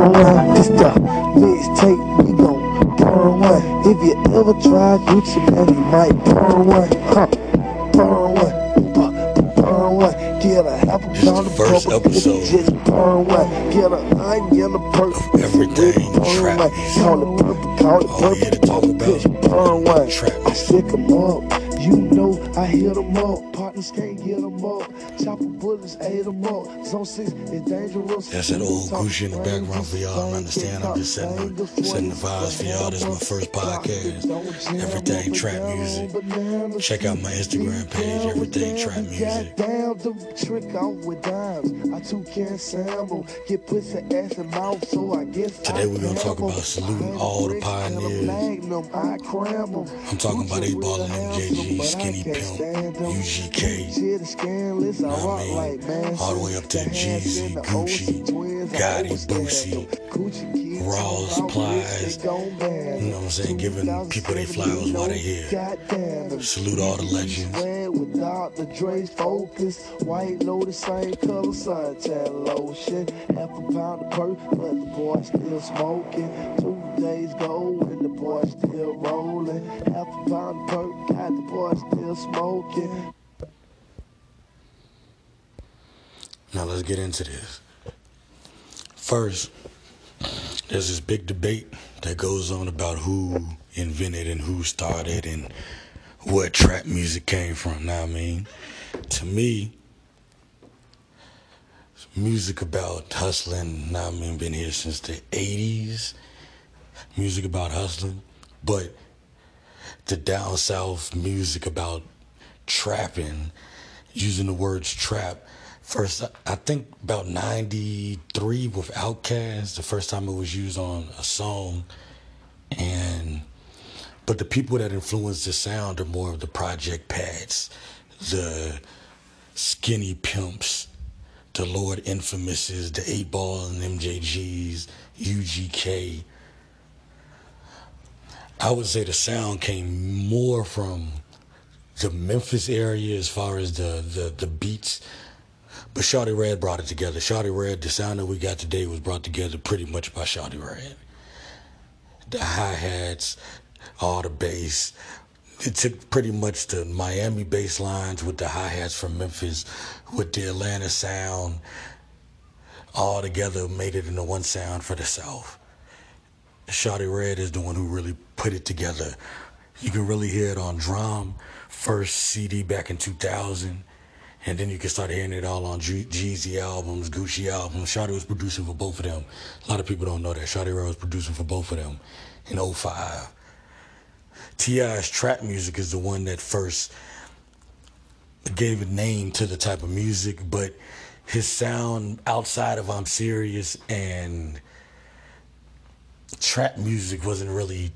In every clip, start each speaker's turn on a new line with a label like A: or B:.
A: This mixtape, we gon' burn one. If you ever try Gucci, man, you might burn one. Huh, burn one. Burn one. Get a half a
B: This is the first episode
A: just burn one. Get a onion, a purple,
B: everything
A: burn
B: trap
A: one. Call it purple, call it
B: All we to talk about
A: bitch, burn one.
B: trap
A: I
B: music.
A: sick 'em up. You know I hit 'em up. Partners can't get 'em up. Chopper bullets ate 'em up. Zone 6 is dangerous.
B: That's that old Gucci in the background for y'all to understand. I'm just setting the, setting the vibes for y'all. This is my first podcast. Everything trap music. Check out my Instagram page, Everything Trap Music.
A: Down the trick off with dimes. I too can't sample. Get pussy ass and mouth, so I guess
B: Today we're gonna talk about saluting all the pioneers.
A: I.
B: I'm talking about
A: Gucci
B: 8 Ball and MJG, Skinny
A: I
B: Pimp,
A: stand
B: UGK.
A: Shit is scandalous, I
B: Know what I
A: rock
B: mean?
A: like man.
B: All the way up to Jeezy,
A: in
B: Gucci,
A: ocean, twins, Yo
B: Gotti, Boosie,
A: them. Gucci kids,
B: Raw supplies.
A: rich, they gon' ban
B: You know what I'm saying? Giving people their flowers while they
A: you
B: here.
A: know, goddamn them.
B: Salute all the legends.
A: Swag with Dr. Dre's focus. White lotus, same color, suntan lotion. Half a pound of perk, but the boy still smoking. Two days go and the boy still rolling. Half a pound of perk, got the boy still smoking.
B: Now let's get into this. First, there's this big debate that goes on about who invented and who started and what trap music came from. Now, I mean, to me, music about hustling. Now, I mean, been here since the '80s. Music about hustling, but the down south music about trapping, using the words trap. First, I- think about 93 with Outkast, the first time it was used on a song. And, but the people that influenced the sound are more of the Project Pats, the Skinny Pimps, the Lord Infamouses, the 8 Ball and MJGs, UGK. I would say the sound came more from the Memphis area as far as the, the, the beats. But Shawty Redd brought it together. Shawty Redd, the sound that we got today was brought together pretty much by Shawty Redd. The hi-hats, all the bass. It took pretty much the Miami bass lines with the hi-hats from Memphis, with the Atlanta sound, all together made it into one sound for the South. Shawty Redd is the one who really put it together. You can really hear it on Drum, first CD back in 2000. And then you can start hearing it all on G- Jeezy albums, Gucci albums. Shawty was producing for both of them. A lot of people don't know that. Shawty Redd was producing for both of them in 05. T.I.'s trap music is the one that first gave a name to the type of music, but his sound outside of I'm Serious and trap music wasn't really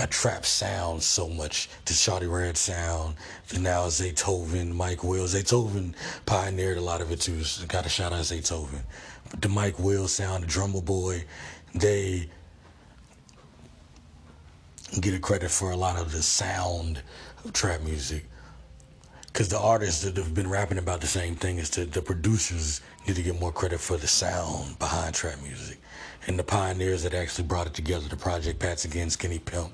B: a trap sound so much. The Shawty Redd sound, the now Zaytoven, Mike Will. Zaytoven pioneered a lot of it too. So got a shout out Zaytoven. But the Mike Will sound, the Drumma Boy, they get a credit for a lot of the sound of trap music. Because the artists that have been rapping about the same thing is that the producers need to get more credit for the sound behind trap music. And the pioneers that actually brought it together, the Project Pats Again, Skinny Pimp.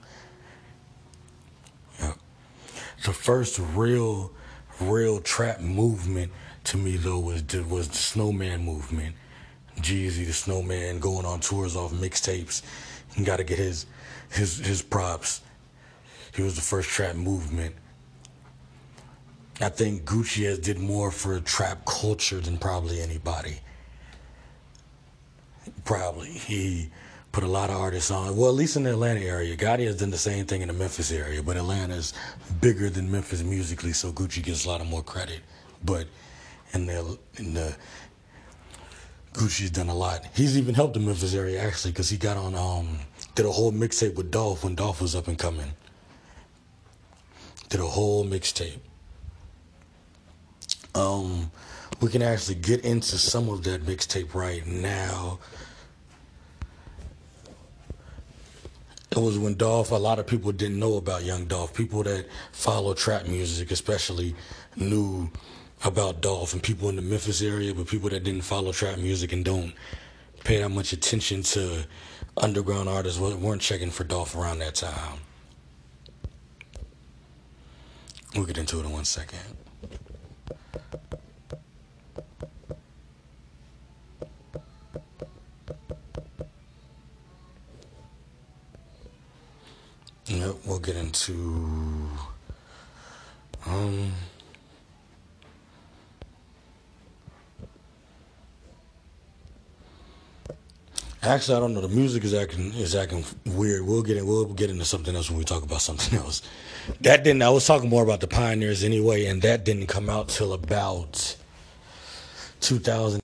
B: The first real, real trap movement to me though was was the Snowman movement. Jeezy the Snowman going on tours off mixtapes. You got to get his his his props. He was the first trap movement. I think Gucci has did more for a trap culture than probably anybody. Probably he put a lot of artists on. Well, at least in the Atlanta area, Gotti has done the same thing in the Memphis area, but Atlanta's bigger than Memphis musically, so Gucci gets a lot of more credit. But in the in the Gucci's done a lot. He's even helped the Memphis area actually, because he got on um did a whole mixtape with Dolph when Dolph was up and coming. Did a whole mixtape. Um, we can actually get into some of that mixtape right now. It was when Dolph, a lot of people didn't know about Young Dolph. People that follow trap music, especially, knew about Dolph, and people in the Memphis area, but people that didn't follow trap music and don't pay that much attention to underground artists weren't checking for Dolph around that time. We'll get into it in one second. Into um Actually, I don't know. The music is acting is acting weird. We'll get in, we'll get into something else when we talk about something else. That didn't. I was talking more about the pioneers anyway, and that didn't come out till about 2000.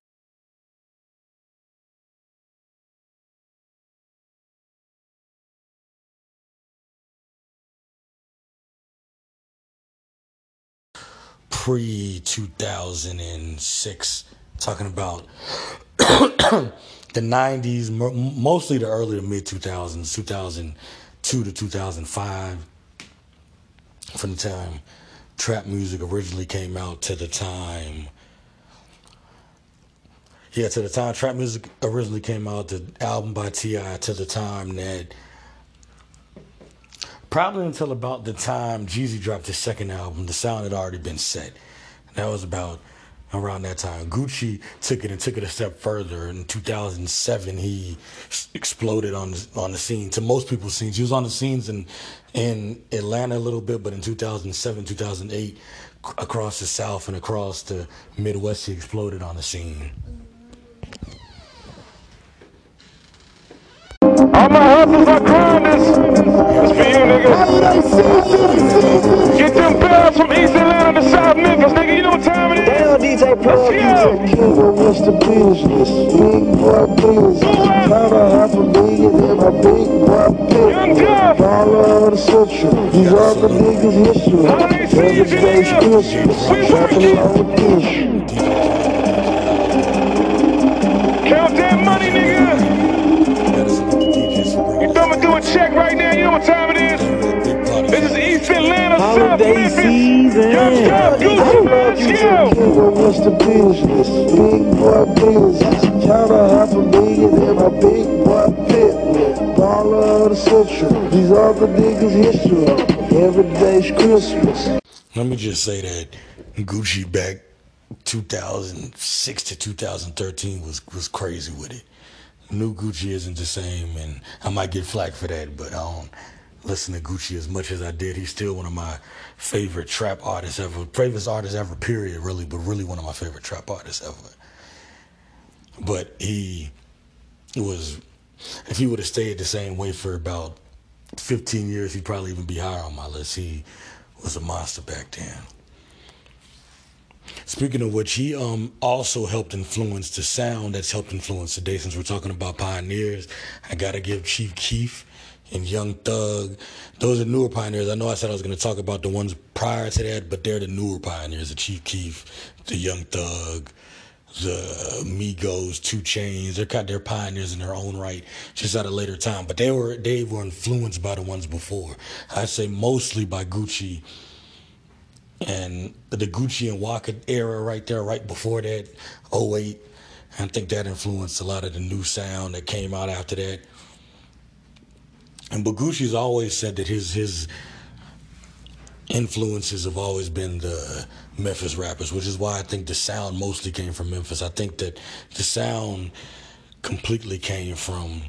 B: Pre 2006, talking about the 90s, mostly the early to mid 2000s, 2002 to 2005, from the time trap music originally came out to the time. Yeah, to the time trap music originally came out, the album by T.I. to the time that probably until about the time Jeezy dropped his second album, the sound had already been set. That was about around that time. Gucci took it and took it a step further. In 2007, he exploded on the, on the scene. To most people's scenes, he was on the scenes in in Atlanta a little bit, but in 2007, 2008, across the South and across the Midwest, he exploded on the scene.
C: All my hustles are Get them bells from East Atlanta to South Memphis, nigga. You know what time it is?
A: Damn, DJ Pro, DJ King, what's the business? Big boy business. Kinda half a million in my big boy business. Of the century. These other niggas history. Every day's Christmas. Trapping along with this.
B: Let me just say that Gucci back 2006 to 2013 was was crazy with it. New Gucci isn't the same, and I might get flack for that, but I don't listen to Gucci as much as I did. He's still one of my favorite trap artists ever, favorite artists ever, period, really, but really one of my favorite trap artists ever. But he was, if he would have stayed the same way for about 15 years, he'd probably even be higher on my list. He was a monster back then. Speaking of which, he um also helped influence the sound that's helped influence today. Since we're talking about pioneers, I gotta give Chief Keef and Young Thug. Those are newer pioneers. I know I said I was gonna talk about the ones prior to that, but they're the newer pioneers. The Chief Keef, the Young Thug, the Migos, 2 Chainz. They're kind they're pioneers in their own right, just at a later time. But they were they were influenced by the ones before. I'd say mostly by Gucci and the Gucci and Waka era right there, right before that, 08. I think that influenced a lot of the new sound that came out after that. And but Gucci's always said that his his influences have always been the Memphis rappers, which is why I think the sound mostly came from Memphis. I think that the sound completely came from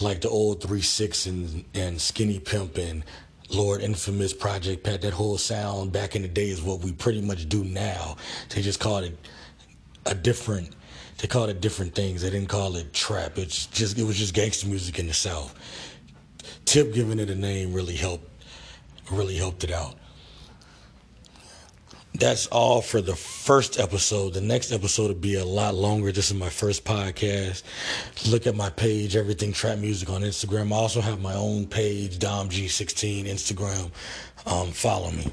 B: like the old Three Six and and Skinny Pimp and Lord Infamous Project Pat, that whole sound back in the day is what we pretty much do now. They just called it a different they called it different things. They didn't call it trap. It's just it was just gangster music in the South. Tip giving it a name really helped really helped it out. That's all for the first episode. The next episode will be a lot longer. This is my first podcast. Look at my page, Everything Trap Music on Instagram. I also have my own page, DomG16 Instagram. Um, follow me.